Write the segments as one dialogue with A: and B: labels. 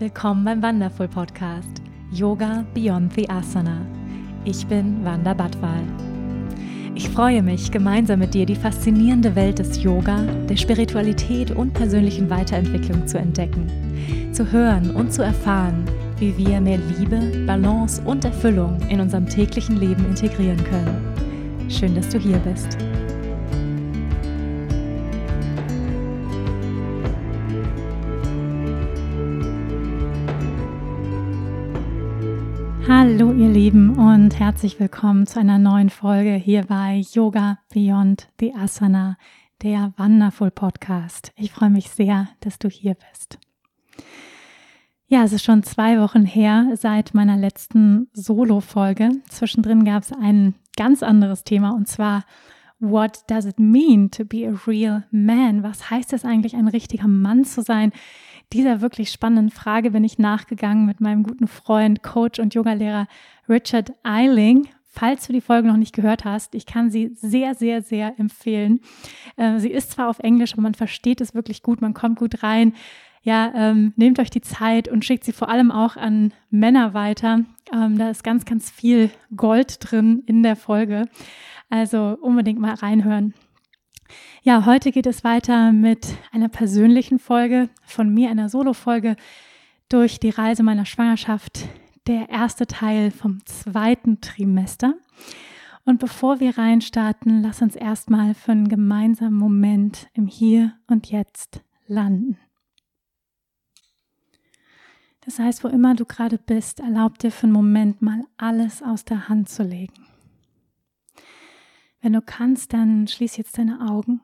A: Willkommen beim Wonderful Podcast Yoga Beyond the Asana. Ich bin Wanda Badwal. Ich freue mich, gemeinsam mit dir die faszinierende Welt des Yoga, der Spiritualität und persönlichen Weiterentwicklung zu entdecken, zu hören und zu erfahren, wie wir mehr Liebe, Balance und Erfüllung in unserem täglichen Leben integrieren können. Schön, dass du hier bist. Hallo ihr Lieben und herzlich willkommen zu einer neuen Folge hier bei Yoga Beyond the Asana, der Wonderful Podcast. Ich freue mich sehr, dass du hier bist. Ja, es ist schon zwei Wochen her seit meiner letzten Solo-Folge. Zwischendrin gab es ein ganz anderes Thema und zwar What does it mean to be a real man? Was heißt es eigentlich, ein richtiger Mann zu sein? Dieser wirklich spannenden Frage bin ich nachgegangen mit meinem guten Freund, Coach und Yogalehrer Richard Eiling. Falls du die Folge noch nicht gehört hast, ich kann sie sehr, sehr, sehr empfehlen. Äh, sie ist zwar auf Englisch, aber man versteht es wirklich gut, man kommt gut rein. Ja, ähm, nehmt euch die Zeit und schickt sie vor allem auch an Männer weiter. Ähm, da ist ganz, ganz viel Gold drin in der Folge. Also unbedingt mal reinhören. Ja, heute geht es weiter mit einer persönlichen Folge von mir, einer Solo-Folge durch die Reise meiner Schwangerschaft, der erste Teil vom zweiten Trimester. Und bevor wir reinstarten, lass uns erstmal für einen gemeinsamen Moment im Hier und Jetzt landen. Das heißt, wo immer du gerade bist, erlaub dir für einen Moment mal alles aus der Hand zu legen. Wenn du kannst, dann schließ jetzt deine Augen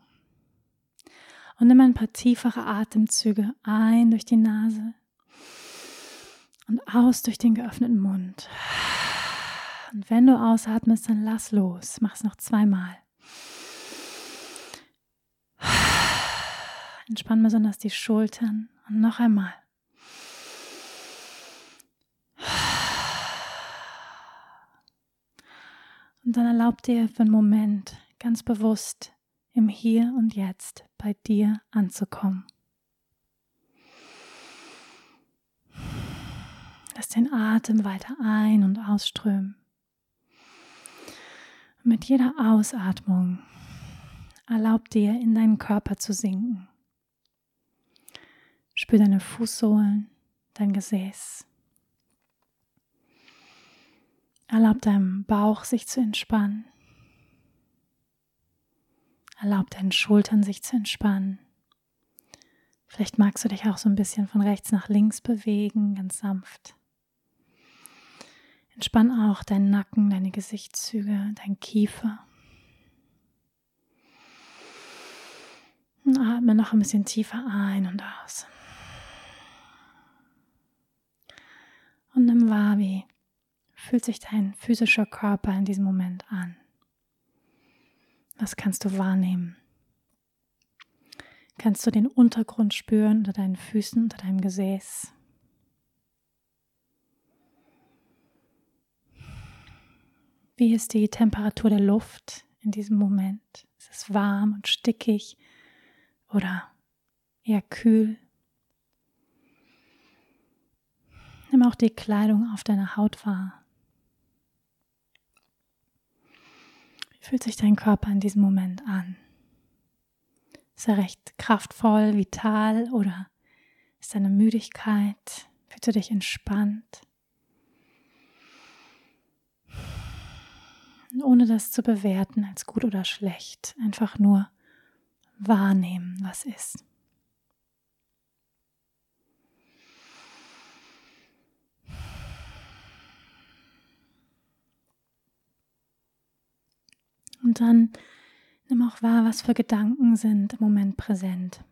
A: und nimm ein paar tiefere Atemzüge ein durch die Nase und aus durch den geöffneten Mund. Und wenn du ausatmest, dann lass los. Mach es noch zweimal. Entspann besonders die Schultern und noch einmal. Und dann erlaub dir für einen Moment ganz bewusst im Hier und Jetzt bei dir anzukommen. Lass den Atem weiter ein- und ausströmen. Und mit jeder Ausatmung erlaub dir, in deinen Körper zu sinken. Spür deine Fußsohlen, dein Gesäß, Erlaub deinem Bauch sich zu entspannen. Erlaub deinen Schultern sich zu entspannen. Vielleicht magst du dich auch so ein bisschen von rechts nach links bewegen, ganz sanft. Entspann auch deinen Nacken, deine Gesichtszüge, dein Kiefer. Und atme noch ein bisschen tiefer ein und aus. Und nimm wahr, wie fühlt sich dein physischer Körper in diesem Moment an? Was kannst du wahrnehmen? Kannst du den Untergrund spüren unter deinen Füßen, unter deinem Gesäß? Wie ist die Temperatur der Luft in diesem Moment? Ist es warm und stickig oder eher kühl? Nimm auch die Kleidung auf deiner Haut wahr. Fühlt sich dein Körper in diesem Moment an? Ist er recht kraftvoll, vital oder ist deine Müdigkeit? Fühlst du dich entspannt? ohne das zu bewerten als gut oder schlecht, einfach nur wahrnehmen, was ist. Und dann nimm auch wahr, was für Gedanken sind im Moment präsent.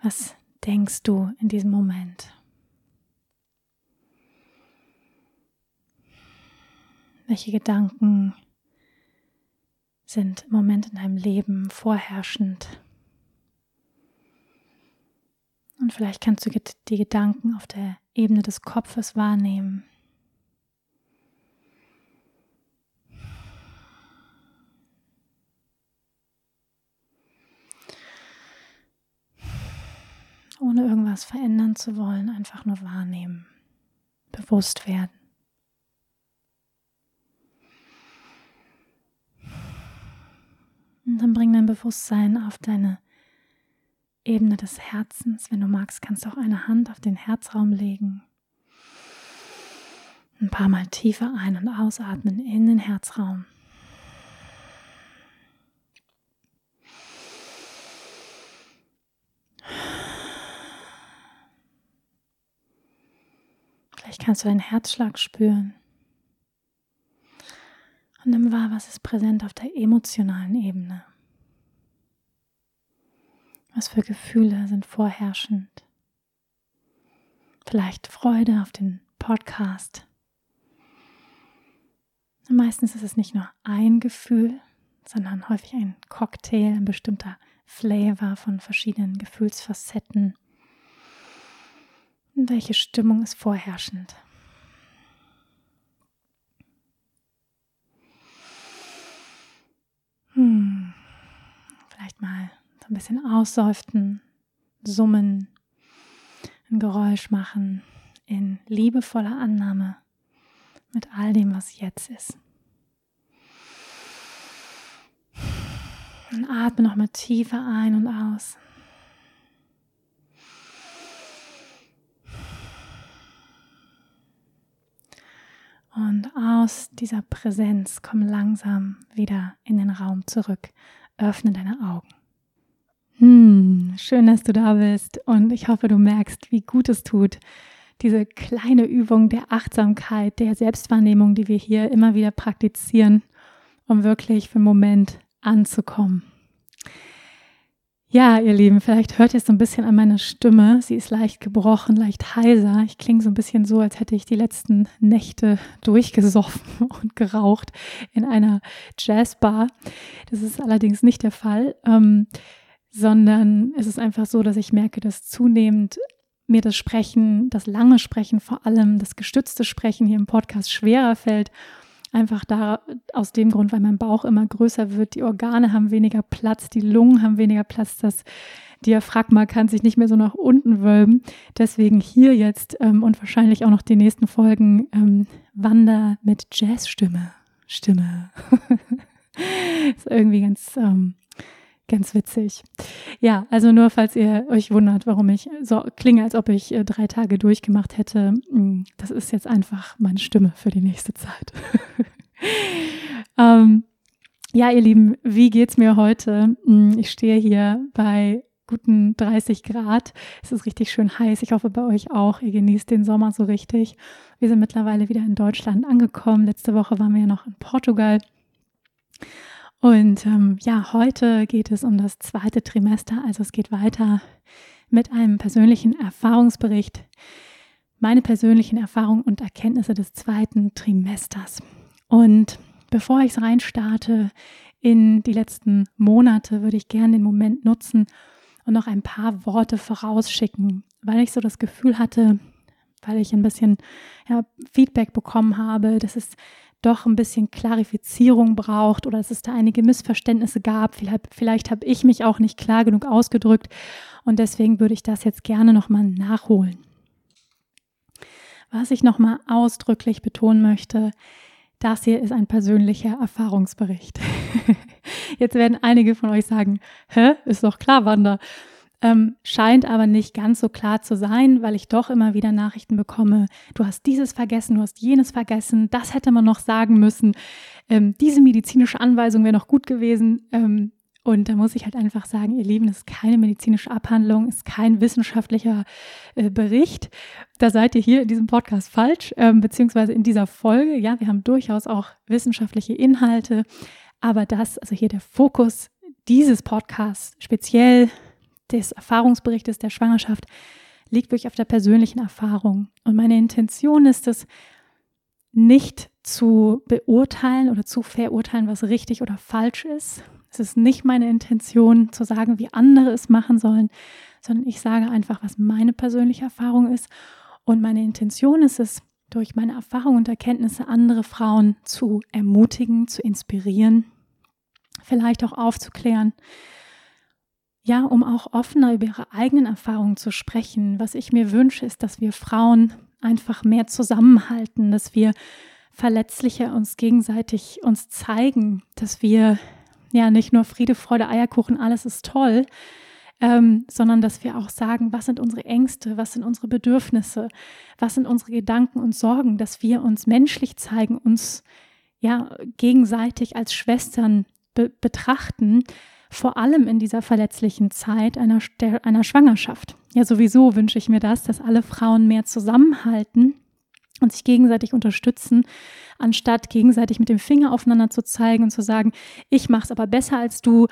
A: Was denkst du in diesem Moment? Welche Gedanken sind im Moment in deinem Leben vorherrschend? Und vielleicht kannst du die Gedanken auf der Ebene des Kopfes wahrnehmen. Ohne irgendwas verändern zu wollen, einfach nur wahrnehmen, bewusst werden. Und dann bring dein Bewusstsein auf deine Ebene des Herzens. Wenn du magst, kannst du auch eine Hand auf den Herzraum legen. Ein paar Mal tiefer ein- und ausatmen in den Herzraum. Vielleicht kannst du deinen Herzschlag spüren. Und nimm wahr, was ist präsent auf der emotionalen Ebene. Was für Gefühle sind vorherrschend? Vielleicht Freude auf den Podcast. Meistens ist es nicht nur ein Gefühl, sondern häufig ein Cocktail, ein bestimmter Flavor von verschiedenen Gefühlsfacetten. Und welche Stimmung ist vorherrschend? Hm. Vielleicht mal so ein bisschen ausseuften, summen, ein Geräusch machen in liebevoller Annahme mit all dem, was jetzt ist. Und atme nochmal tiefer ein und aus. Und aus dieser Präsenz komm langsam wieder in den Raum zurück. Öffne deine Augen. Hm, schön, dass du da bist und ich hoffe, du merkst, wie gut es tut, diese kleine Übung der Achtsamkeit, der Selbstwahrnehmung, die wir hier immer wieder praktizieren, um wirklich für einen Moment anzukommen. Ja, ihr Lieben, vielleicht hört ihr es so ein bisschen an meiner Stimme. Sie ist leicht gebrochen, leicht heiser. Ich klinge so ein bisschen so, als hätte ich die letzten Nächte durchgesoffen und geraucht in einer Jazzbar. Das ist allerdings nicht der Fall, ähm, sondern es ist einfach so, dass ich merke, dass zunehmend mir das Sprechen, das lange Sprechen vor allem, das gestützte Sprechen hier im Podcast schwerer fällt Einfach da aus dem Grund, weil mein Bauch immer größer wird, die Organe haben weniger Platz, die Lungen haben weniger Platz, das Diaphragma kann sich nicht mehr so nach unten wölben. Deswegen hier jetzt ähm, und wahrscheinlich auch noch die nächsten Folgen ähm, Wander mit Jazzstimme. Stimme. ist irgendwie ganz ähm, Ganz witzig. Ja, also nur falls ihr euch wundert, warum ich so klinge, als ob ich äh, drei Tage durchgemacht hätte. Mm, das ist jetzt einfach meine Stimme für die nächste Zeit. ähm, ja, ihr Lieben, wie geht's mir heute? Mm, ich stehe hier bei guten 30 Grad. Es ist richtig schön heiß. Ich hoffe bei euch auch. Ihr genießt den Sommer so richtig. Wir sind mittlerweile wieder in Deutschland angekommen. Letzte Woche waren wir ja noch in Portugal. Und ähm, ja, heute geht es um das zweite Trimester, also es geht weiter mit einem persönlichen Erfahrungsbericht, meine persönlichen Erfahrungen und Erkenntnisse des zweiten Trimesters. Und bevor ich es reinstarte in die letzten Monate, würde ich gerne den Moment nutzen und noch ein paar Worte vorausschicken, weil ich so das Gefühl hatte, weil ich ein bisschen ja, Feedback bekommen habe, dass es doch ein bisschen Klarifizierung braucht oder dass es da einige Missverständnisse gab. Vielleicht, vielleicht habe ich mich auch nicht klar genug ausgedrückt und deswegen würde ich das jetzt gerne nochmal nachholen. Was ich nochmal ausdrücklich betonen möchte, das hier ist ein persönlicher Erfahrungsbericht. Jetzt werden einige von euch sagen, hä, ist doch klar, Wanda. Ähm, scheint aber nicht ganz so klar zu sein, weil ich doch immer wieder Nachrichten bekomme, du hast dieses vergessen, du hast jenes vergessen, das hätte man noch sagen müssen, ähm, diese medizinische Anweisung wäre noch gut gewesen. Ähm, und da muss ich halt einfach sagen, ihr Lieben, das ist keine medizinische Abhandlung, ist kein wissenschaftlicher äh, Bericht. Da seid ihr hier in diesem Podcast falsch, ähm, beziehungsweise in dieser Folge. Ja, wir haben durchaus auch wissenschaftliche Inhalte, aber das, also hier der Fokus dieses Podcasts speziell des Erfahrungsberichtes der Schwangerschaft liegt wirklich auf der persönlichen Erfahrung. Und meine Intention ist es, nicht zu beurteilen oder zu verurteilen, was richtig oder falsch ist. Es ist nicht meine Intention zu sagen, wie andere es machen sollen, sondern ich sage einfach, was meine persönliche Erfahrung ist. Und meine Intention ist es, durch meine Erfahrung und Erkenntnisse andere Frauen zu ermutigen, zu inspirieren, vielleicht auch aufzuklären, ja, um auch offener über ihre eigenen Erfahrungen zu sprechen. Was ich mir wünsche, ist, dass wir Frauen einfach mehr zusammenhalten, dass wir verletzlicher uns gegenseitig uns zeigen, dass wir ja nicht nur Friede, Freude, Eierkuchen, alles ist toll, ähm, sondern dass wir auch sagen, was sind unsere Ängste, was sind unsere Bedürfnisse, was sind unsere Gedanken und Sorgen, dass wir uns menschlich zeigen, uns ja gegenseitig als Schwestern be betrachten, vor allem in dieser verletzlichen Zeit einer, einer Schwangerschaft. Ja, sowieso wünsche ich mir das, dass alle Frauen mehr zusammenhalten und sich gegenseitig unterstützen, anstatt gegenseitig mit dem Finger aufeinander zu zeigen und zu sagen, ich mache es aber besser als du,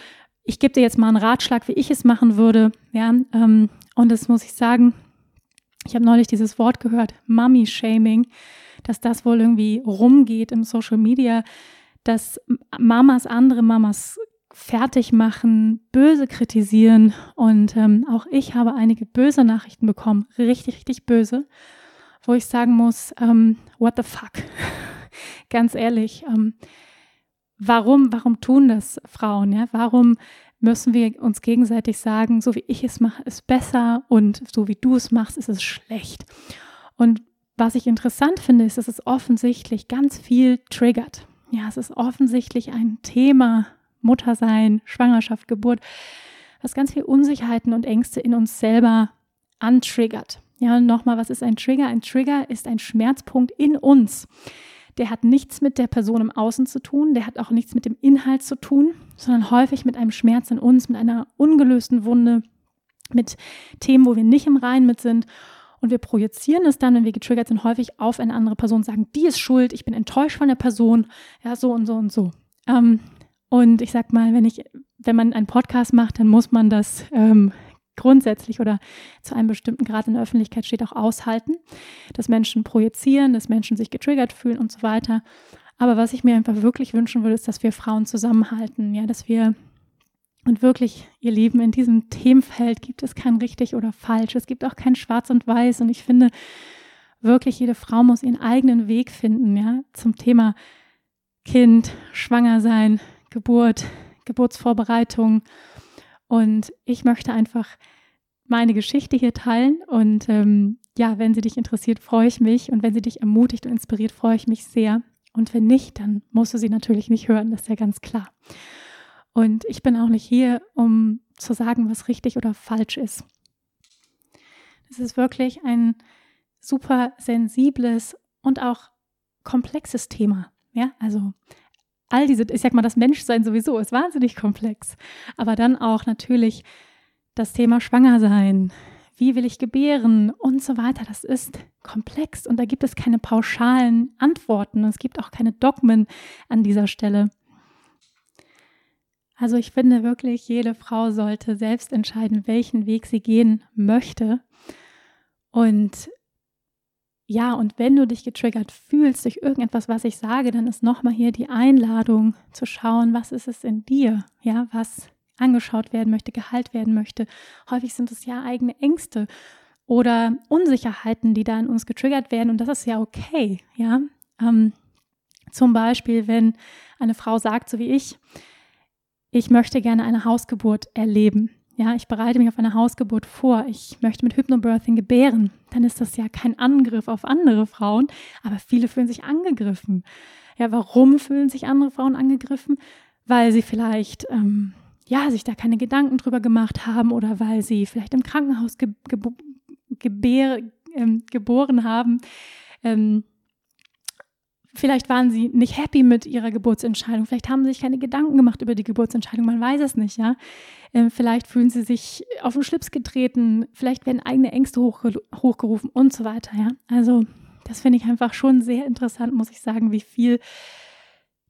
A: ich gebe dir jetzt mal einen Ratschlag, wie ich es machen würde. Ja, ähm, und das muss ich sagen, ich habe neulich dieses Wort gehört, Mummy-Shaming, dass das wohl irgendwie rumgeht im Social Media, dass Mamas andere Mamas fertig machen, böse kritisieren. Und ähm, auch ich habe einige böse Nachrichten bekommen, richtig, richtig böse, wo ich sagen muss, ähm, what the fuck? Ganz ehrlich, ähm, warum, warum tun das Frauen? Ja? Warum müssen wir uns gegenseitig sagen, so wie ich es mache, ist besser und so wie du es machst, ist es schlecht. Und was ich interessant finde, ist, dass es offensichtlich ganz viel triggert. Ja, es ist offensichtlich ein Thema, Muttersein, Schwangerschaft, Geburt, was ganz viel Unsicherheiten und Ängste in uns selber antriggert. Ja, nochmal, was ist ein Trigger? Ein Trigger ist ein Schmerzpunkt in uns. Der hat nichts mit der Person im Außen zu tun, der hat auch nichts mit dem Inhalt zu tun, sondern häufig mit einem Schmerz in uns, mit einer ungelösten Wunde, mit Themen, wo wir nicht im Reinen mit sind. Und wir projizieren es dann, wenn wir getriggert sind, häufig auf eine andere Person, sagen, die ist schuld, ich bin enttäuscht von der Person, ja, so und so und so. Ähm, und ich sag mal, wenn ich, wenn man einen Podcast macht, dann muss man das ähm, grundsätzlich oder zu einem bestimmten Grad in der Öffentlichkeit steht auch aushalten, dass Menschen projizieren, dass Menschen sich getriggert fühlen und so weiter. Aber was ich mir einfach wirklich wünschen würde, ist, dass wir Frauen zusammenhalten, ja, dass wir und wirklich, ihr Lieben, in diesem Themenfeld gibt es kein richtig oder falsch. Es gibt auch kein Schwarz und Weiß. Und ich finde wirklich, jede Frau muss ihren eigenen Weg finden, ja, zum Thema Kind, Schwanger sein, Geburt, Geburtsvorbereitung. Und ich möchte einfach meine Geschichte hier teilen. Und ähm, ja, wenn sie dich interessiert, freue ich mich. Und wenn sie dich ermutigt und inspiriert, freue ich mich sehr. Und wenn nicht, dann musst du sie natürlich nicht hören, das ist ja ganz klar. Und ich bin auch nicht hier, um zu sagen, was richtig oder falsch ist. Es ist wirklich ein super sensibles und auch komplexes Thema. Ja, also all diese, ich sag mal, das Menschsein sowieso ist wahnsinnig komplex. Aber dann auch natürlich das Thema Schwangersein. Wie will ich gebären und so weiter. Das ist komplex und da gibt es keine pauschalen Antworten. Es gibt auch keine Dogmen an dieser Stelle. Also ich finde wirklich, jede Frau sollte selbst entscheiden, welchen Weg sie gehen möchte. Und ja, und wenn du dich getriggert fühlst durch irgendetwas, was ich sage, dann ist nochmal hier die Einladung zu schauen, was ist es in dir, ja, was angeschaut werden möchte, geheilt werden möchte. Häufig sind es ja eigene Ängste oder Unsicherheiten, die da in uns getriggert werden und das ist ja okay, ja. Ähm, zum Beispiel, wenn eine Frau sagt, so wie ich, ich möchte gerne eine Hausgeburt erleben ja, ich bereite mich auf eine Hausgeburt vor, ich möchte mit Hypnobirthing gebären, dann ist das ja kein Angriff auf andere Frauen, aber viele fühlen sich angegriffen. Ja, warum fühlen sich andere Frauen angegriffen? Weil sie vielleicht ähm, ja, sich da keine Gedanken drüber gemacht haben oder weil sie vielleicht im Krankenhaus ge ge gebär, ähm, geboren haben. Ähm, Vielleicht waren sie nicht happy mit ihrer Geburtsentscheidung. Vielleicht haben sie sich keine Gedanken gemacht über die Geburtsentscheidung. Man weiß es nicht, ja. Ähm, vielleicht fühlen sie sich auf den Schlips getreten. Vielleicht werden eigene Ängste hochge hochgerufen und so weiter, ja. Also, das finde ich einfach schon sehr interessant, muss ich sagen, wie viel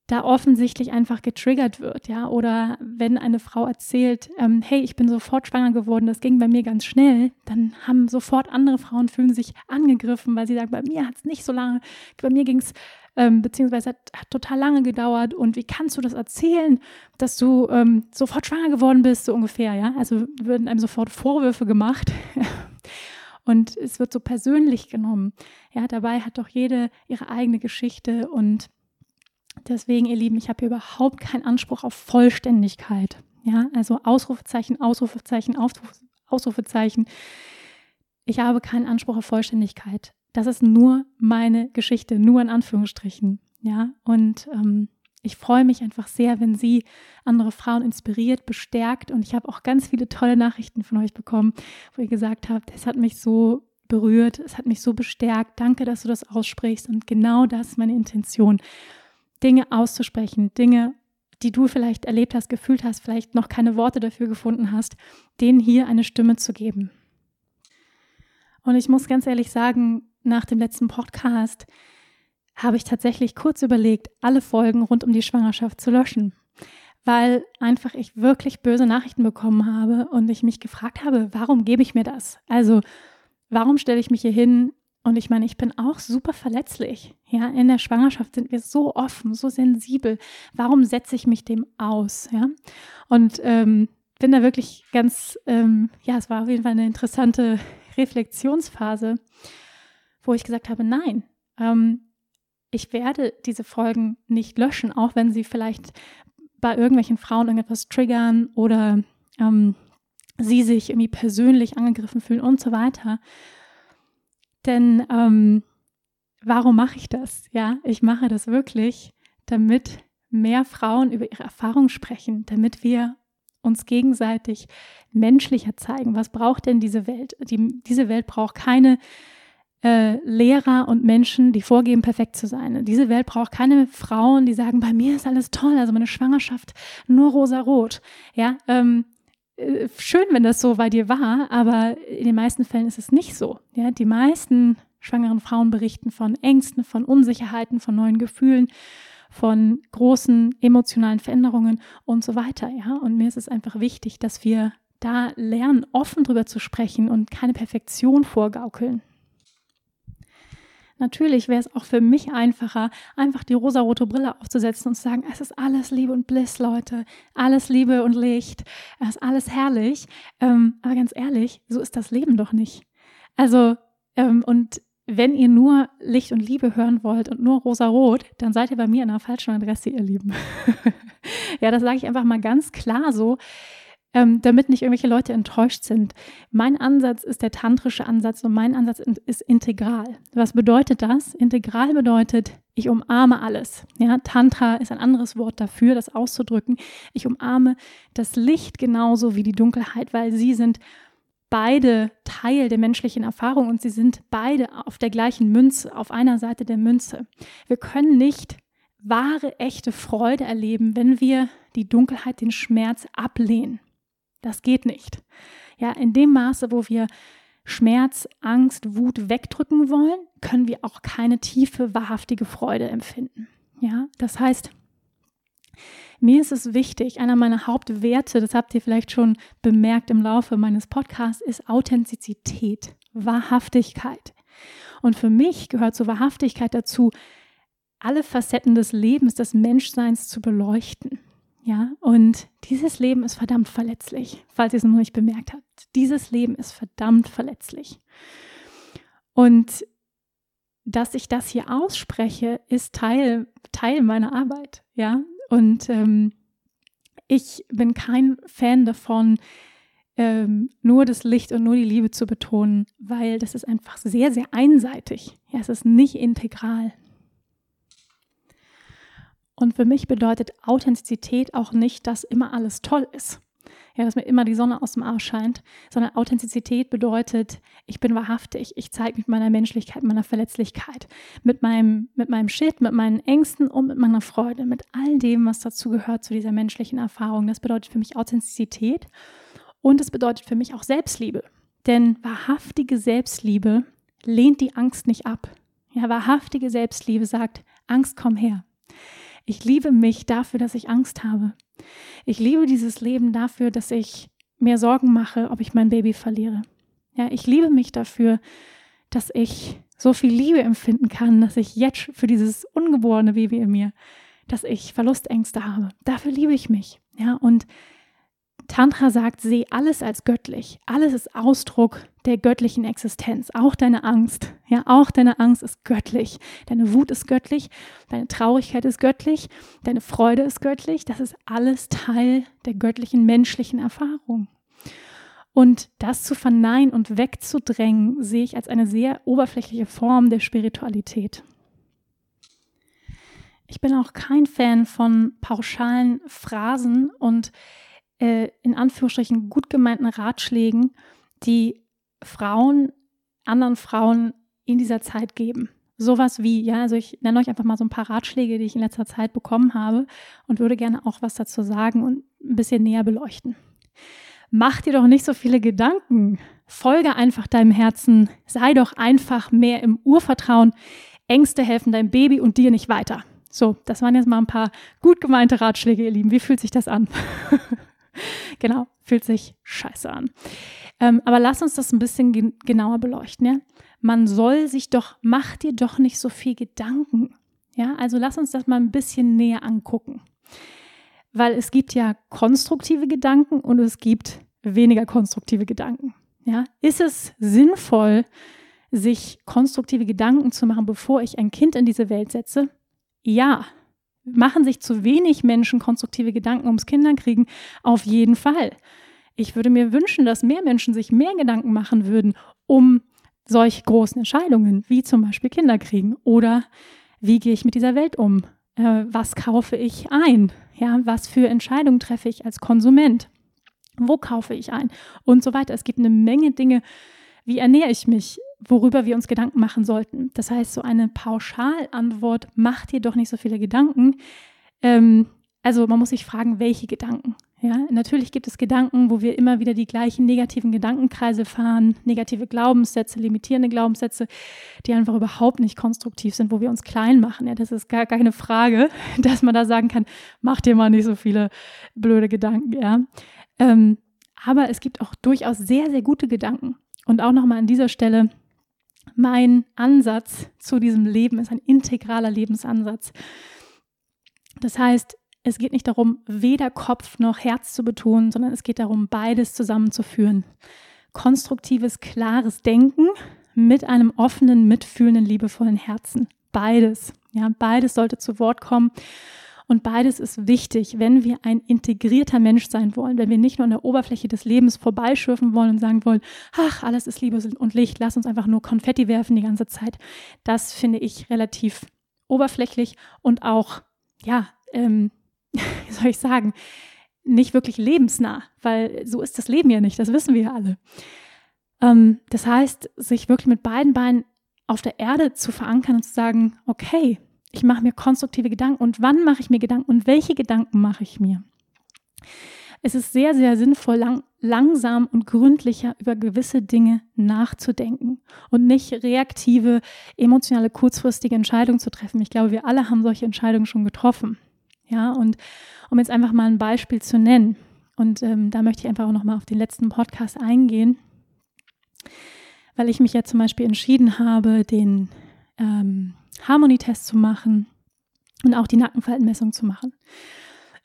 A: da offensichtlich einfach getriggert wird, ja, oder wenn eine Frau erzählt, ähm, hey, ich bin sofort schwanger geworden, das ging bei mir ganz schnell, dann haben sofort andere Frauen fühlen sich angegriffen, weil sie sagen, bei mir hat es nicht so lange, bei mir ging es ähm, beziehungsweise hat, hat, total lange gedauert und wie kannst du das erzählen, dass du ähm, sofort schwanger geworden bist, so ungefähr, ja, also würden einem sofort Vorwürfe gemacht. und es wird so persönlich genommen. Ja, dabei hat doch jede ihre eigene Geschichte und Deswegen, ihr Lieben, ich habe hier überhaupt keinen Anspruch auf Vollständigkeit. Ja, also Ausrufezeichen, Ausrufezeichen, Ausrufezeichen. Ich habe keinen Anspruch auf Vollständigkeit. Das ist nur meine Geschichte, nur in Anführungsstrichen. Ja, und ähm, ich freue mich einfach sehr, wenn sie andere Frauen inspiriert, bestärkt. Und ich habe auch ganz viele tolle Nachrichten von euch bekommen, wo ihr gesagt habt, es hat mich so berührt, es hat mich so bestärkt. Danke, dass du das aussprichst. Und genau das ist meine Intention, Dinge auszusprechen, Dinge, die du vielleicht erlebt hast, gefühlt hast, vielleicht noch keine Worte dafür gefunden hast, denen hier eine Stimme zu geben. Und ich muss ganz ehrlich sagen, nach dem letzten Podcast habe ich tatsächlich kurz überlegt, alle Folgen rund um die Schwangerschaft zu löschen, weil einfach ich wirklich böse Nachrichten bekommen habe und ich mich gefragt habe, warum gebe ich mir das? Also, warum stelle ich mich hier hin? Und ich meine, ich bin auch super verletzlich. Ja, in der Schwangerschaft sind wir so offen, so sensibel. Warum setze ich mich dem aus? Ja, und ähm, bin da wirklich ganz, ähm, ja, es war auf jeden Fall eine interessante Reflexionsphase, wo ich gesagt habe, nein, ähm, ich werde diese Folgen nicht löschen, auch wenn sie vielleicht bei irgendwelchen Frauen irgendetwas triggern oder ähm, sie sich irgendwie persönlich angegriffen fühlen und so weiter. Denn ähm, warum mache ich das? Ja, ich mache das wirklich, damit mehr Frauen über ihre Erfahrungen sprechen, damit wir uns gegenseitig menschlicher zeigen. Was braucht denn diese Welt? Die, diese Welt braucht keine äh, Lehrer und Menschen, die vorgeben, perfekt zu sein. Diese Welt braucht keine Frauen, die sagen, bei mir ist alles toll, also meine Schwangerschaft nur rosa-rot. Ja, ähm, äh, schön, wenn das so bei dir war, aber in den meisten Fällen ist es nicht so. Ja, die meisten schwangeren Frauen berichten von Ängsten, von Unsicherheiten, von neuen Gefühlen, von großen emotionalen Veränderungen und so weiter. Ja, und mir ist es einfach wichtig, dass wir da lernen, offen drüber zu sprechen und keine Perfektion vorgaukeln. Natürlich wäre es auch für mich einfacher, einfach die rosarote Brille aufzusetzen und zu sagen, es ist alles Liebe und Bliss, Leute. Alles Liebe und Licht. Es ist alles herrlich. Ähm, aber ganz ehrlich, so ist das Leben doch nicht. Also, ähm, und wenn ihr nur Licht und Liebe hören wollt und nur rosa-rot, dann seid ihr bei mir an der falschen Adresse, ihr Lieben. ja, das sage ich einfach mal ganz klar so ähm, damit nicht irgendwelche Leute enttäuscht sind. Mein Ansatz ist der tantrische Ansatz und mein Ansatz ist integral. Was bedeutet das? Integral bedeutet, ich umarme alles. Ja, Tantra ist ein anderes Wort dafür, das auszudrücken. Ich umarme das Licht genauso wie die Dunkelheit, weil sie sind beide Teil der menschlichen Erfahrung und sie sind beide auf der gleichen Münze, auf einer Seite der Münze. Wir können nicht wahre, echte Freude erleben, wenn wir die Dunkelheit, den Schmerz ablehnen. Das geht nicht. Ja, in dem Maße, wo wir Schmerz, Angst, Wut wegdrücken wollen, können wir auch keine tiefe, wahrhaftige Freude empfinden. Ja, das heißt, mir ist es wichtig, einer meiner Hauptwerte, das habt ihr vielleicht schon bemerkt im Laufe meines Podcasts, ist Authentizität, Wahrhaftigkeit. Und für mich gehört zur Wahrhaftigkeit dazu, alle Facetten des Lebens, des Menschseins zu beleuchten. Ja, und dieses Leben ist verdammt verletzlich, falls ihr es noch nicht bemerkt habt. Dieses Leben ist verdammt verletzlich. Und dass ich das hier ausspreche, ist Teil, Teil meiner Arbeit. Ja, und ähm, ich bin kein Fan davon, ähm, nur das Licht und nur die Liebe zu betonen, weil das ist einfach sehr, sehr einseitig. Ja, es ist nicht integral. Und für mich bedeutet Authentizität auch nicht, dass immer alles toll ist. Ja, dass mir immer die Sonne aus dem Arsch scheint, sondern Authentizität bedeutet, ich bin wahrhaftig, ich zeige mit meiner Menschlichkeit, meiner Verletzlichkeit, mit meinem, mit meinem Shit, mit meinen Ängsten und mit meiner Freude, mit all dem, was dazu gehört zu dieser menschlichen Erfahrung. Das bedeutet für mich Authentizität und es bedeutet für mich auch Selbstliebe. Denn wahrhaftige Selbstliebe lehnt die Angst nicht ab. Ja, wahrhaftige Selbstliebe sagt, Angst, komm her. Ich liebe mich dafür, dass ich Angst habe. Ich liebe dieses Leben dafür, dass ich mir Sorgen mache, ob ich mein Baby verliere. Ja, ich liebe mich dafür, dass ich so viel Liebe empfinden kann, dass ich jetzt für dieses ungeborene Baby in mir, dass ich Verlustängste habe. Dafür liebe ich mich. Ja, und Tantra sagt, sehe alles als göttlich. Alles ist Ausdruck der göttlichen Existenz. Auch deine Angst. Ja, auch deine Angst ist göttlich. Deine Wut ist göttlich. Deine Traurigkeit ist göttlich. Deine Freude ist göttlich. Das ist alles Teil der göttlichen menschlichen Erfahrung. Und das zu verneinen und wegzudrängen, sehe ich als eine sehr oberflächliche Form der Spiritualität. Ich bin auch kein Fan von pauschalen Phrasen und äh, in Anführungsstrichen gut gemeinten Ratschlägen, die Frauen anderen Frauen in dieser Zeit geben. Sowas wie, ja, also ich nenne euch einfach mal so ein paar Ratschläge, die ich in letzter Zeit bekommen habe und würde gerne auch was dazu sagen und ein bisschen näher beleuchten. Mach dir doch nicht so viele Gedanken. Folge einfach deinem Herzen. Sei doch einfach mehr im Urvertrauen. Ängste helfen deinem Baby und dir nicht weiter. So, das waren jetzt mal ein paar gut gemeinte Ratschläge, ihr Lieben. Wie fühlt sich das an? genau, fühlt sich scheiße an. Ähm, aber lass uns das ein bisschen gen genauer beleuchten. Ja? Man soll sich doch, mach dir doch nicht so viel Gedanken. Ja, also lass uns das mal ein bisschen näher angucken. Weil es gibt ja konstruktive Gedanken und es gibt weniger konstruktive Gedanken. Ja, ist es sinnvoll, sich konstruktive Gedanken zu machen, bevor ich ein Kind in diese Welt setze? Ja, machen sich zu wenig Menschen konstruktive Gedanken ums Kinderkriegen? Auf jeden Fall. Ich würde mir wünschen, dass mehr Menschen sich mehr Gedanken machen würden um solche großen Entscheidungen, wie zum Beispiel Kinderkriegen oder wie gehe ich mit dieser Welt um? Äh, was kaufe ich ein? Ja, was für Entscheidungen treffe ich als Konsument? Wo kaufe ich ein? Und so weiter. Es gibt eine Menge Dinge. Wie ernähre ich mich? Worüber wir uns Gedanken machen sollten. Das heißt, so eine Pauschalantwort macht dir doch nicht so viele Gedanken. Ähm, also man muss sich fragen, welche Gedanken. Ja, natürlich gibt es Gedanken, wo wir immer wieder die gleichen negativen Gedankenkreise fahren, negative Glaubenssätze, limitierende Glaubenssätze, die einfach überhaupt nicht konstruktiv sind, wo wir uns klein machen. Ja, das ist gar keine Frage, dass man da sagen kann, mach dir mal nicht so viele blöde Gedanken. Ja, ähm, aber es gibt auch durchaus sehr, sehr gute Gedanken. Und auch nochmal an dieser Stelle, mein Ansatz zu diesem Leben ist ein integraler Lebensansatz. Das heißt, es geht nicht darum, weder Kopf noch Herz zu betonen, sondern es geht darum, beides zusammenzuführen. Konstruktives, klares Denken mit einem offenen, mitfühlenden, liebevollen Herzen. Beides. Ja, beides sollte zu Wort kommen. Und beides ist wichtig, wenn wir ein integrierter Mensch sein wollen, wenn wir nicht nur an der Oberfläche des Lebens vorbeischürfen wollen und sagen wollen, ach, alles ist Liebe und Licht, lass uns einfach nur Konfetti werfen die ganze Zeit. Das finde ich relativ oberflächlich und auch, ja, ähm, wie soll ich sagen, nicht wirklich lebensnah, weil so ist das Leben ja nicht, das wissen wir ja alle. Ähm, das heißt, sich wirklich mit beiden Beinen auf der Erde zu verankern und zu sagen, okay, ich mache mir konstruktive Gedanken und wann mache ich mir Gedanken und welche Gedanken mache ich mir. Es ist sehr, sehr sinnvoll, lang, langsam und gründlicher über gewisse Dinge nachzudenken und nicht reaktive, emotionale, kurzfristige Entscheidungen zu treffen. Ich glaube, wir alle haben solche Entscheidungen schon getroffen. Ja, und um jetzt einfach mal ein Beispiel zu nennen, und ähm, da möchte ich einfach auch nochmal auf den letzten Podcast eingehen, weil ich mich ja zum Beispiel entschieden habe, den ähm, Harmonietest zu machen und auch die Nackenfaltenmessung zu machen.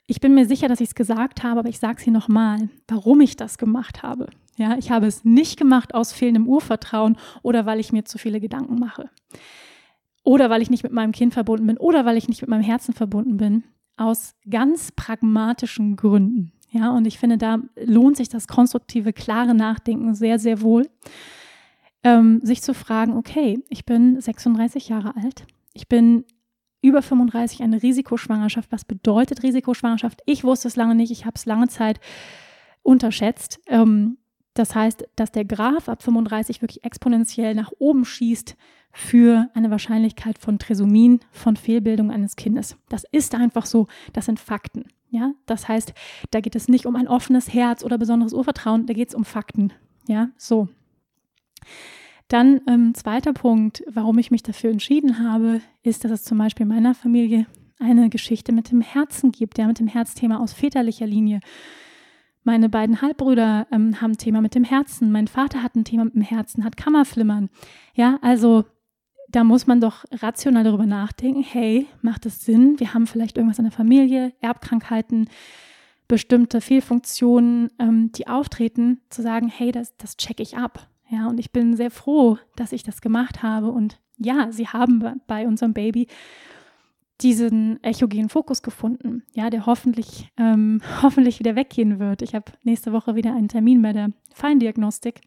A: Ich bin mir sicher, dass ich es gesagt habe, aber ich sage es hier nochmal, warum ich das gemacht habe. Ja, ich habe es nicht gemacht aus fehlendem Urvertrauen oder weil ich mir zu viele Gedanken mache. Oder weil ich nicht mit meinem Kind verbunden bin oder weil ich nicht mit meinem Herzen verbunden bin. Aus ganz pragmatischen Gründen. Ja, und ich finde, da lohnt sich das konstruktive, klare Nachdenken sehr, sehr wohl ähm, sich zu fragen, okay, ich bin 36 Jahre alt, ich bin über 35 eine Risikoschwangerschaft. Was bedeutet Risikoschwangerschaft? Ich wusste es lange nicht, ich habe es lange Zeit unterschätzt. Ähm, das heißt, dass der Graph ab 35 wirklich exponentiell nach oben schießt für eine Wahrscheinlichkeit von Trisomien, von Fehlbildung eines Kindes. Das ist einfach so, das sind Fakten. Ja, das heißt, da geht es nicht um ein offenes Herz oder besonderes Urvertrauen, da geht es um Fakten. Ja, so. Dann ähm, zweiter Punkt, warum ich mich dafür entschieden habe, ist, dass es zum Beispiel in meiner Familie eine Geschichte mit dem Herzen gibt, ja, mit dem Herzthema aus väterlicher Linie. Meine beiden Halbbrüder ähm, haben ein Thema mit dem Herzen. Mein Vater hat ein Thema mit dem Herzen, hat Kammerflimmern. Ja, also da muss man doch rational darüber nachdenken, hey, macht es Sinn? Wir haben vielleicht irgendwas in der Familie, Erbkrankheiten, bestimmte Fehlfunktionen, ähm, die auftreten, zu sagen, hey, das, das checke ich ab. Ja, und ich bin sehr froh, dass ich das gemacht habe. Und ja, sie haben bei unserem Baby diesen echogenen Fokus gefunden, ja, der hoffentlich, ähm, hoffentlich wieder weggehen wird. Ich habe nächste Woche wieder einen Termin bei der Feindiagnostik.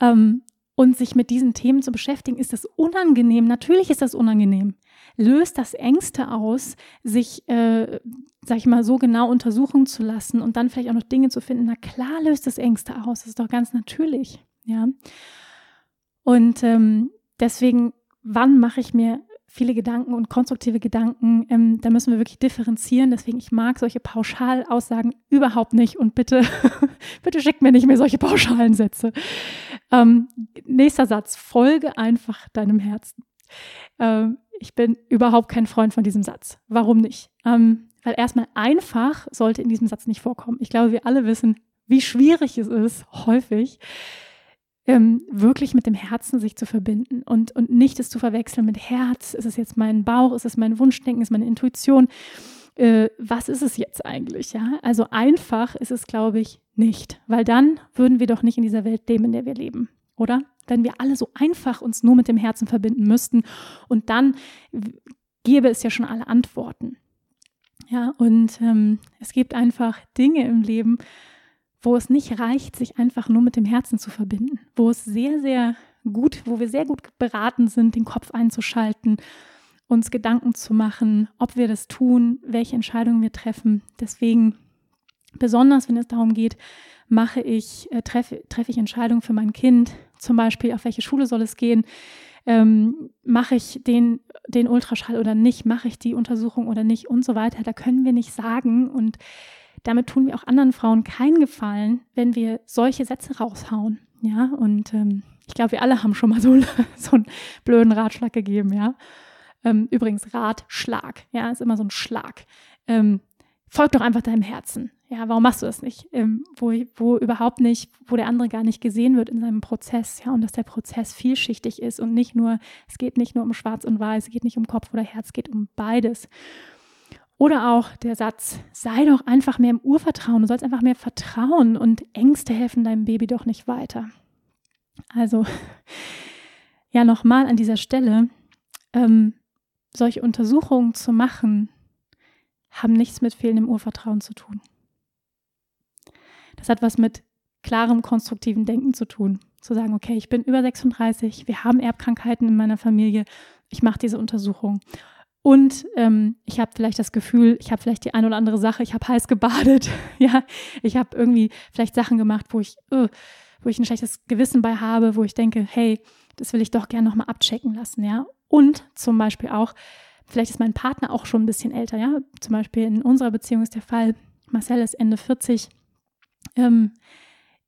A: Ähm, und sich mit diesen Themen zu beschäftigen, ist das unangenehm. Natürlich ist das unangenehm. Löst das Ängste aus, sich, äh, sag ich mal, so genau untersuchen zu lassen und dann vielleicht auch noch Dinge zu finden. Na klar löst das Ängste aus. Das ist doch ganz natürlich. Ja. Und ähm, deswegen, wann mache ich mir viele Gedanken und konstruktive Gedanken. Ähm, da müssen wir wirklich differenzieren. Deswegen, ich mag solche Pauschalaussagen überhaupt nicht. Und bitte, bitte schickt mir nicht mehr solche pauschalen Sätze. Ähm, nächster Satz. Folge einfach deinem Herzen. Ähm, ich bin überhaupt kein Freund von diesem Satz. Warum nicht? Ähm, weil erstmal einfach sollte in diesem Satz nicht vorkommen. Ich glaube, wir alle wissen, wie schwierig es ist, häufig, ähm, wirklich mit dem Herzen sich zu verbinden und, und nicht es zu verwechseln mit Herz. Ist es jetzt mein Bauch? Ist es mein Wunschdenken? Ist es meine Intuition? Äh, was ist es jetzt eigentlich? Ja, also einfach ist es, glaube ich, nicht, weil dann würden wir doch nicht in dieser Welt leben, in der wir leben, oder? Wenn wir alle so einfach uns nur mit dem Herzen verbinden müssten und dann gäbe es ja schon alle Antworten. Ja, und ähm, es gibt einfach Dinge im Leben, wo es nicht reicht, sich einfach nur mit dem Herzen zu verbinden, wo es sehr, sehr gut, wo wir sehr gut beraten sind, den Kopf einzuschalten, uns Gedanken zu machen, ob wir das tun, welche Entscheidungen wir treffen. Deswegen, besonders wenn es darum geht, mache ich, äh, treffe, treffe ich Entscheidungen für mein Kind, zum Beispiel, auf welche Schule soll es gehen, ähm, mache ich den, den Ultraschall oder nicht, mache ich die Untersuchung oder nicht und so weiter. Da können wir nicht sagen und damit tun wir auch anderen Frauen keinen Gefallen, wenn wir solche Sätze raushauen. Ja, und ähm, ich glaube, wir alle haben schon mal so, so einen blöden Ratschlag gegeben, ja. Ähm, übrigens, Ratschlag, ja, ist immer so ein Schlag. Ähm, folg doch einfach deinem Herzen. Ja, warum machst du das nicht? Ähm, wo, wo überhaupt nicht, wo der andere gar nicht gesehen wird in seinem Prozess, ja, und dass der Prozess vielschichtig ist und nicht nur, es geht nicht nur um Schwarz und Weiß, es geht nicht um Kopf oder Herz, es geht um beides. Oder auch der Satz, sei doch einfach mehr im Urvertrauen, du sollst einfach mehr vertrauen und Ängste helfen deinem Baby doch nicht weiter. Also, ja, nochmal an dieser Stelle, ähm, solche Untersuchungen zu machen, haben nichts mit fehlendem Urvertrauen zu tun. Das hat was mit klarem, konstruktiven Denken zu tun. Zu sagen, okay, ich bin über 36, wir haben Erbkrankheiten in meiner Familie, ich mache diese Untersuchung. Und ähm, ich habe vielleicht das Gefühl, ich habe vielleicht die eine oder andere Sache, ich habe heiß gebadet, ja, ich habe irgendwie vielleicht Sachen gemacht, wo ich, uh, wo ich ein schlechtes Gewissen bei habe, wo ich denke, hey, das will ich doch gerne nochmal abchecken lassen, ja. Und zum Beispiel auch, vielleicht ist mein Partner auch schon ein bisschen älter, ja. Zum Beispiel in unserer Beziehung ist der Fall, Marcel ist Ende 40. Ähm,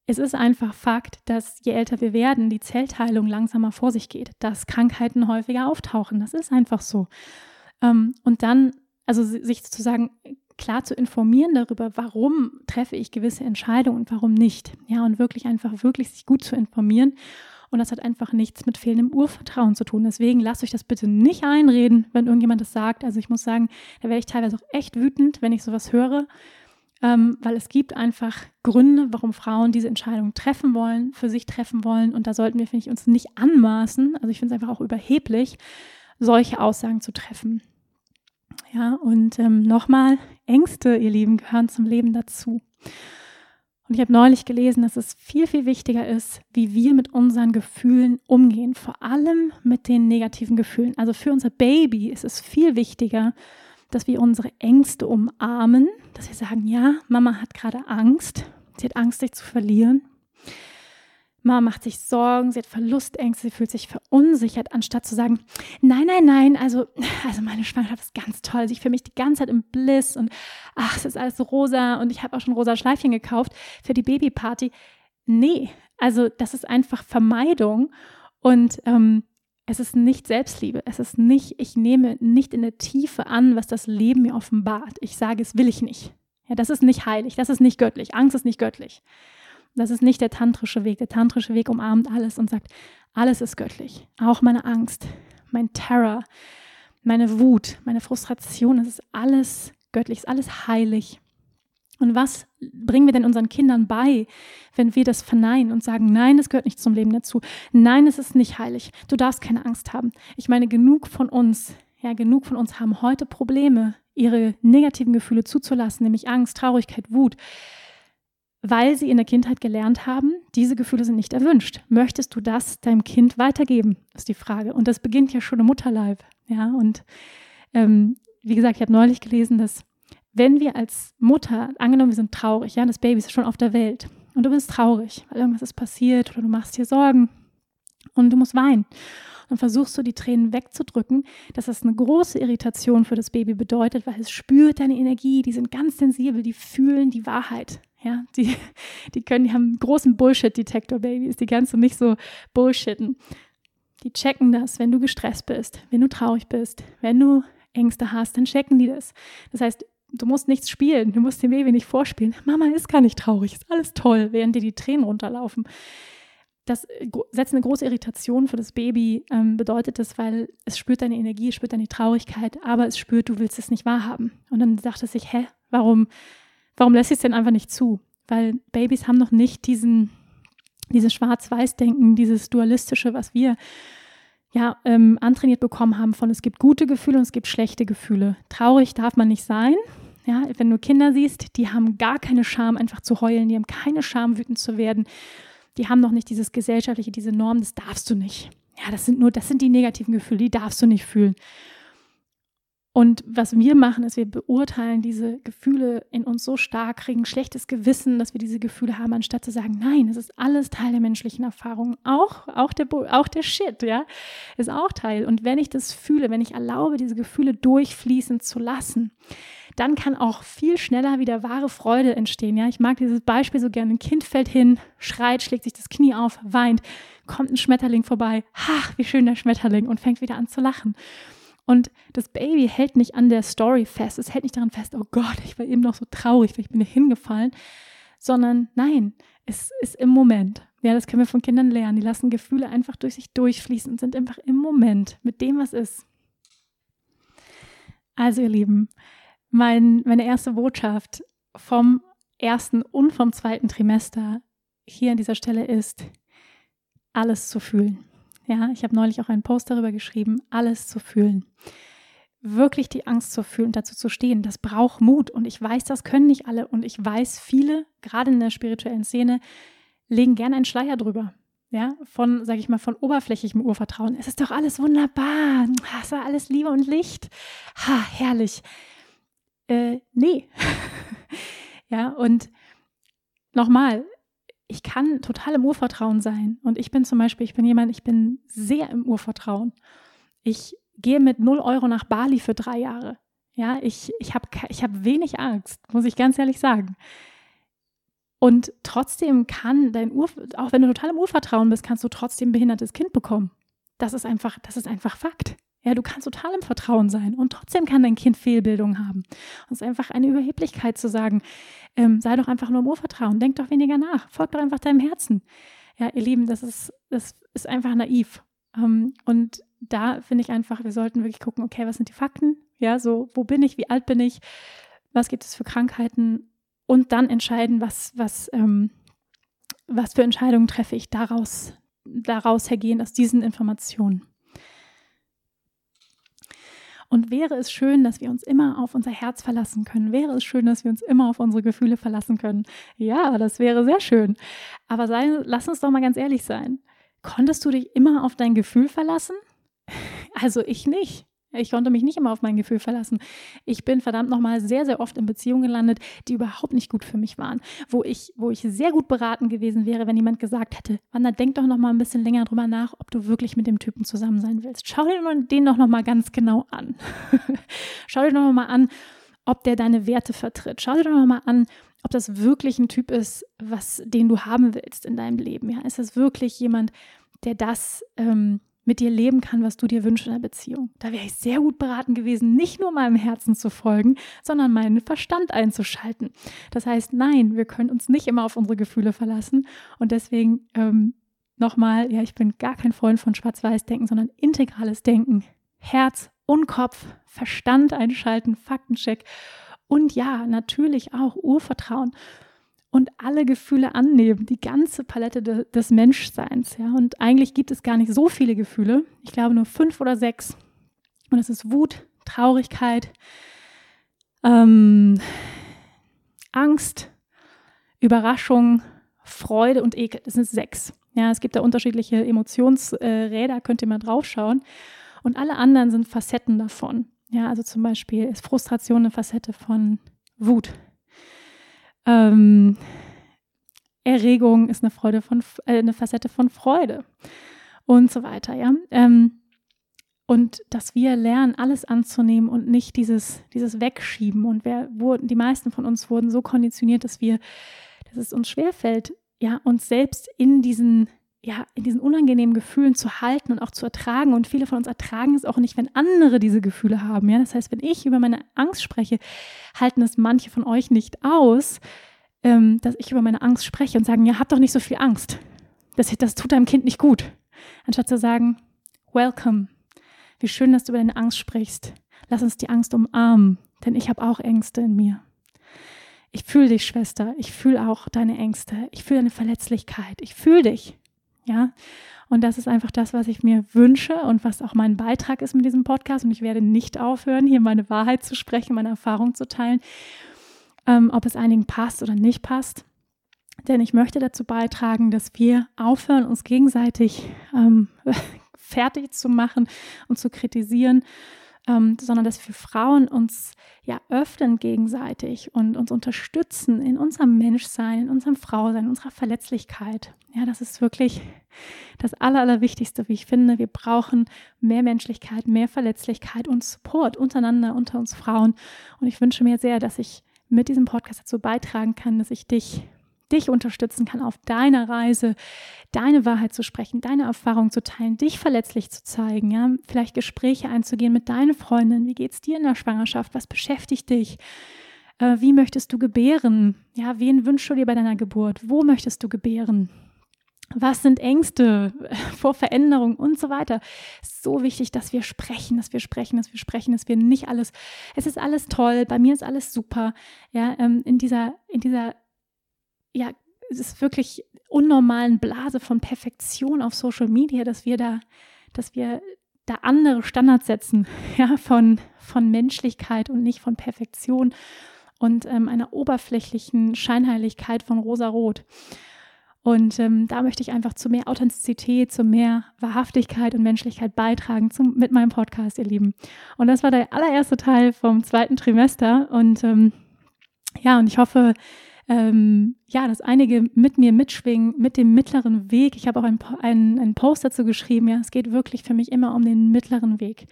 A: es ist einfach Fakt, dass je älter wir werden, die Zellteilung langsamer vor sich geht, dass Krankheiten häufiger auftauchen. Das ist einfach so. Ähm, und dann, also sich sozusagen klar zu informieren darüber, warum treffe ich gewisse Entscheidungen und warum nicht. Ja, und wirklich einfach, wirklich sich gut zu informieren. Und das hat einfach nichts mit fehlendem Urvertrauen zu tun. Deswegen lasst euch das bitte nicht einreden, wenn irgendjemand das sagt. Also ich muss sagen, da werde ich teilweise auch echt wütend, wenn ich sowas höre. Ähm, weil es gibt einfach Gründe, warum Frauen diese Entscheidung treffen wollen, für sich treffen wollen. Und da sollten wir, finde ich, uns nicht anmaßen. Also ich finde es einfach auch überheblich, solche Aussagen zu treffen. Ja, und ähm, nochmal, Ängste, ihr Lieben, gehören zum Leben dazu. Und ich habe neulich gelesen, dass es viel, viel wichtiger ist, wie wir mit unseren Gefühlen umgehen, vor allem mit den negativen Gefühlen. Also für unser Baby ist es viel wichtiger, dass wir unsere Ängste umarmen, dass wir sagen, ja, Mama hat gerade Angst, sie hat Angst, sich zu verlieren. Mama macht sich Sorgen, sie hat Verlustängste, sie fühlt sich verunsichert, anstatt zu sagen, nein, nein, nein, also, also meine Schwangerschaft ist ganz toll, ich fühle mich die ganze Zeit im Bliss und ach, es ist alles so rosa und ich habe auch schon rosa Schleifchen gekauft für die Babyparty. Nee, also das ist einfach Vermeidung und ähm, es ist nicht Selbstliebe, es ist nicht, ich nehme nicht in der Tiefe an, was das Leben mir offenbart. Ich sage, es will ich nicht. Ja, das ist nicht heilig, das ist nicht göttlich. Angst ist nicht göttlich. Das ist nicht der tantrische Weg. Der tantrische Weg umarmt alles und sagt, alles ist göttlich. Auch meine Angst, mein Terror, meine Wut, meine Frustration, es ist alles göttlich, es ist alles heilig. Und was bringen wir denn unseren Kindern bei, wenn wir das verneinen und sagen, nein, das gehört nicht zum Leben dazu. Nein, es ist nicht heilig. Du darfst keine Angst haben. Ich meine, genug von uns, ja, genug von uns haben heute Probleme, ihre negativen Gefühle zuzulassen, nämlich Angst, Traurigkeit, Wut, weil sie in der Kindheit gelernt haben, diese Gefühle sind nicht erwünscht. Möchtest du das deinem Kind weitergeben, ist die Frage. Und das beginnt ja schon im Mutterleib. Ja, und ähm, wie gesagt, ich habe neulich gelesen, dass wenn wir als Mutter, angenommen, wir sind traurig, ja, das Baby ist schon auf der Welt und du bist traurig, weil irgendwas ist passiert oder du machst dir Sorgen und du musst weinen und versuchst du die Tränen wegzudrücken, dass das eine große Irritation für das Baby bedeutet, weil es spürt deine Energie, die sind ganz sensibel, die fühlen die Wahrheit. Ja, die, die können, die haben einen großen Bullshit-Detektor, Babys, die kannst du nicht so bullshitten. Die checken das, wenn du gestresst bist, wenn du traurig bist, wenn du Ängste hast, dann checken die das. Das heißt, du musst nichts spielen, du musst dem Baby nicht vorspielen. Mama ist gar nicht traurig, ist alles toll, während dir die Tränen runterlaufen. Das äh, setzt eine große Irritation für das Baby, ähm, bedeutet das, weil es spürt deine Energie, es spürt deine Traurigkeit, aber es spürt, du willst es nicht wahrhaben. Und dann sagt es sich, hä, warum, warum lässt es denn einfach nicht zu? Weil Babys haben noch nicht diesen, dieses Schwarz-Weiß-Denken, dieses Dualistische, was wir ja, ähm, antrainiert bekommen haben von es gibt gute Gefühle und es gibt schlechte Gefühle. Traurig darf man nicht sein. Ja, wenn du Kinder siehst, die haben gar keine Scham, einfach zu heulen, die haben keine Scham, wütend zu werden. Die haben noch nicht dieses gesellschaftliche, diese Norm, das darfst du nicht. Ja, das sind nur, das sind die negativen Gefühle, die darfst du nicht fühlen. Und was wir machen, ist, wir beurteilen diese Gefühle in uns so stark, kriegen schlechtes Gewissen, dass wir diese Gefühle haben, anstatt zu sagen, nein, es ist alles Teil der menschlichen Erfahrung. Auch, auch, der, auch der Shit, ja, ist auch Teil. Und wenn ich das fühle, wenn ich erlaube, diese Gefühle durchfließen zu lassen, dann kann auch viel schneller wieder wahre Freude entstehen. Ja, ich mag dieses Beispiel so gerne. Ein Kind fällt hin, schreit, schlägt sich das Knie auf, weint, kommt ein Schmetterling vorbei. Ach, wie schön der Schmetterling und fängt wieder an zu lachen. Und das Baby hält nicht an der Story fest. Es hält nicht daran fest, oh Gott, ich war eben noch so traurig, weil ich bin hingefallen. Sondern nein, es ist im Moment. Ja, das können wir von Kindern lernen. Die lassen Gefühle einfach durch sich durchfließen und sind einfach im Moment mit dem, was ist. Also, ihr Lieben, mein, meine erste Botschaft vom ersten und vom zweiten Trimester hier an dieser Stelle ist, alles zu fühlen. Ja, ich habe neulich auch einen Post darüber geschrieben, alles zu fühlen. Wirklich die Angst zu fühlen und dazu zu stehen, das braucht Mut. Und ich weiß, das können nicht alle. Und ich weiß, viele, gerade in der spirituellen Szene, legen gerne einen Schleier drüber. Ja, von, sage ich mal, von oberflächlichem Urvertrauen. Es ist doch alles wunderbar. Es war alles Liebe und Licht. Ha, herrlich. Äh, nee. ja, und nochmal, ich kann total im Urvertrauen sein. Und ich bin zum Beispiel, ich bin jemand, ich bin sehr im Urvertrauen. Ich gehe mit 0 Euro nach Bali für drei Jahre. Ja, ich, ich habe ich hab wenig Angst, muss ich ganz ehrlich sagen. Und trotzdem kann dein Ur, auch wenn du total im Urvertrauen bist, kannst du trotzdem ein behindertes Kind bekommen. Das ist einfach, das ist einfach Fakt. Ja, du kannst total im Vertrauen sein und trotzdem kann dein Kind Fehlbildung haben. Und es ist einfach eine Überheblichkeit zu sagen, ähm, sei doch einfach nur im Urvertrauen, denk doch weniger nach, folg doch einfach deinem Herzen. Ja, ihr Lieben, das ist, das ist einfach naiv. Ähm, und da finde ich einfach, wir sollten wirklich gucken, okay, was sind die Fakten? Ja, so, wo bin ich, wie alt bin ich, was gibt es für Krankheiten und dann entscheiden, was, was, ähm, was für Entscheidungen treffe ich daraus, daraus hergehen aus diesen Informationen. Und wäre es schön, dass wir uns immer auf unser Herz verlassen können? Wäre es schön, dass wir uns immer auf unsere Gefühle verlassen können? Ja, das wäre sehr schön. Aber sei, lass uns doch mal ganz ehrlich sein. Konntest du dich immer auf dein Gefühl verlassen? Also ich nicht. Ich konnte mich nicht immer auf mein Gefühl verlassen. Ich bin verdammt nochmal sehr, sehr oft in Beziehungen gelandet, die überhaupt nicht gut für mich waren. Wo ich, wo ich sehr gut beraten gewesen wäre, wenn jemand gesagt hätte, Wanda, denk doch nochmal ein bisschen länger drüber nach, ob du wirklich mit dem Typen zusammen sein willst. Schau dir den doch nochmal ganz genau an. Schau dir doch nochmal an, ob der deine Werte vertritt. Schau dir doch nochmal an, ob das wirklich ein Typ ist, was, den du haben willst in deinem Leben. Ja? Ist das wirklich jemand, der das ähm, mit dir leben kann, was du dir wünschst in der Beziehung. Da wäre ich sehr gut beraten gewesen, nicht nur meinem Herzen zu folgen, sondern meinen Verstand einzuschalten. Das heißt, nein, wir können uns nicht immer auf unsere Gefühle verlassen. Und deswegen ähm, nochmal, ja, ich bin gar kein Freund von Schwarz-Weiß-Denken, sondern integrales Denken. Herz und Kopf, Verstand einschalten, Faktencheck Und ja, natürlich auch Urvertrauen und alle Gefühle annehmen, die ganze Palette de, des Menschseins. Ja? Und eigentlich gibt es gar nicht so viele Gefühle. Ich glaube nur fünf oder sechs. Und es ist Wut, Traurigkeit, ähm, Angst, Überraschung, Freude und Ekel. Das sind sechs. Ja, es gibt da unterschiedliche Emotionsräder, könnt ihr mal draufschauen. Und alle anderen sind Facetten davon. Ja, also zum Beispiel ist Frustration eine Facette von Wut. Ähm, Erregung ist eine Freude von äh, eine Facette von Freude und so weiter. Ja. Ähm, und dass wir lernen, alles anzunehmen und nicht dieses, dieses Wegschieben. Und wir wurden, die meisten von uns wurden so konditioniert, dass wir, dass es uns schwerfällt, ja, uns selbst in diesen, ja, in diesen unangenehmen Gefühlen zu halten und auch zu ertragen. Und viele von uns ertragen es auch nicht, wenn andere diese Gefühle haben. Ja, das heißt, wenn ich über meine Angst spreche, halten es manche von euch nicht aus, ähm, dass ich über meine Angst spreche und sagen, ja, hab doch nicht so viel Angst. Das, das tut deinem Kind nicht gut. Anstatt zu sagen, welcome, wie schön, dass du über deine Angst sprichst. Lass uns die Angst umarmen, denn ich habe auch Ängste in mir. Ich fühle dich, Schwester. Ich fühle auch deine Ängste. Ich fühle deine Verletzlichkeit. Ich fühle dich. Ja. Und das ist einfach das, was ich mir wünsche und was auch mein Beitrag ist mit diesem Podcast. Und ich werde nicht aufhören, hier meine Wahrheit zu sprechen, meine Erfahrung zu teilen, ähm, ob es einigen passt oder nicht passt. Denn ich möchte dazu beitragen, dass wir aufhören, uns gegenseitig ähm, fertig zu machen und zu kritisieren, ähm, sondern dass wir Frauen uns ja öffnen gegenseitig und uns unterstützen in unserem Menschsein, in unserem Frausein, in unserer Verletzlichkeit. Ja, das ist wirklich das Aller, Allerwichtigste, wie ich finde. Wir brauchen mehr Menschlichkeit, mehr Verletzlichkeit und Support untereinander, unter uns Frauen. Und ich wünsche mir sehr, dass ich mit diesem Podcast dazu beitragen kann, dass ich dich dich unterstützen kann auf deiner Reise, deine Wahrheit zu sprechen, deine Erfahrung zu teilen, dich verletzlich zu zeigen, ja, vielleicht Gespräche einzugehen mit deinen Freundinnen. Wie geht's dir in der Schwangerschaft? Was beschäftigt dich? Äh, wie möchtest du gebären? Ja, wen wünschst du dir bei deiner Geburt? Wo möchtest du gebären? Was sind Ängste vor Veränderung und so weiter? So wichtig, dass wir sprechen, dass wir sprechen, dass wir sprechen, dass wir nicht alles, es ist alles toll, bei mir ist alles super. Ja, ähm, in dieser, in dieser ja, es ist wirklich unnormalen Blase von Perfektion auf Social Media, dass wir da, dass wir da andere Standards setzen, ja, von, von Menschlichkeit und nicht von Perfektion und ähm, einer oberflächlichen Scheinheiligkeit von rosa-rot. Und ähm, da möchte ich einfach zu mehr Authentizität, zu mehr Wahrhaftigkeit und Menschlichkeit beitragen zum, mit meinem Podcast, ihr Lieben. Und das war der allererste Teil vom zweiten Trimester. Und ähm, ja, und ich hoffe, ähm, ja, dass einige mit mir mitschwingen, mit dem mittleren Weg. Ich habe auch einen, einen, Post dazu geschrieben, ja, es geht wirklich für mich immer um den mittleren Weg.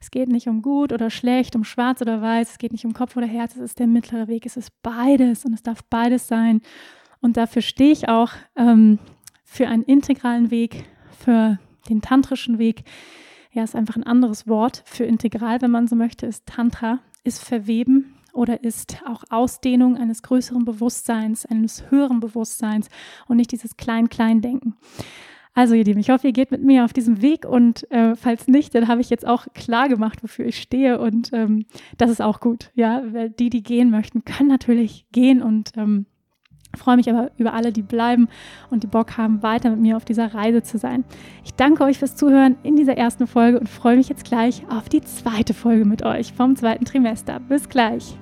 A: Es geht nicht um gut oder schlecht, um schwarz oder weiß, es geht nicht um Kopf oder Herz, es ist der mittlere Weg, es ist beides und es darf beides sein. Und dafür stehe ich auch ähm, für einen integralen Weg, für den tantrischen Weg. Ja, ist einfach ein anderes Wort für integral, wenn man so möchte, ist Tantra, ist verweben, oder ist auch Ausdehnung eines größeren Bewusstseins, eines höheren Bewusstseins und nicht dieses Klein-Klein-Denken. Also ihr Lieben, ich hoffe, ihr geht mit mir auf diesem Weg und äh, falls nicht, dann habe ich jetzt auch klar gemacht, wofür ich stehe und ähm, das ist auch gut. Ja, die, die gehen möchten, können natürlich gehen und ähm, freue mich aber über alle, die bleiben und die Bock haben, weiter mit mir auf dieser Reise zu sein. Ich danke euch fürs Zuhören in dieser ersten Folge und freue mich jetzt gleich auf die zweite Folge mit euch vom zweiten Trimester. Bis gleich.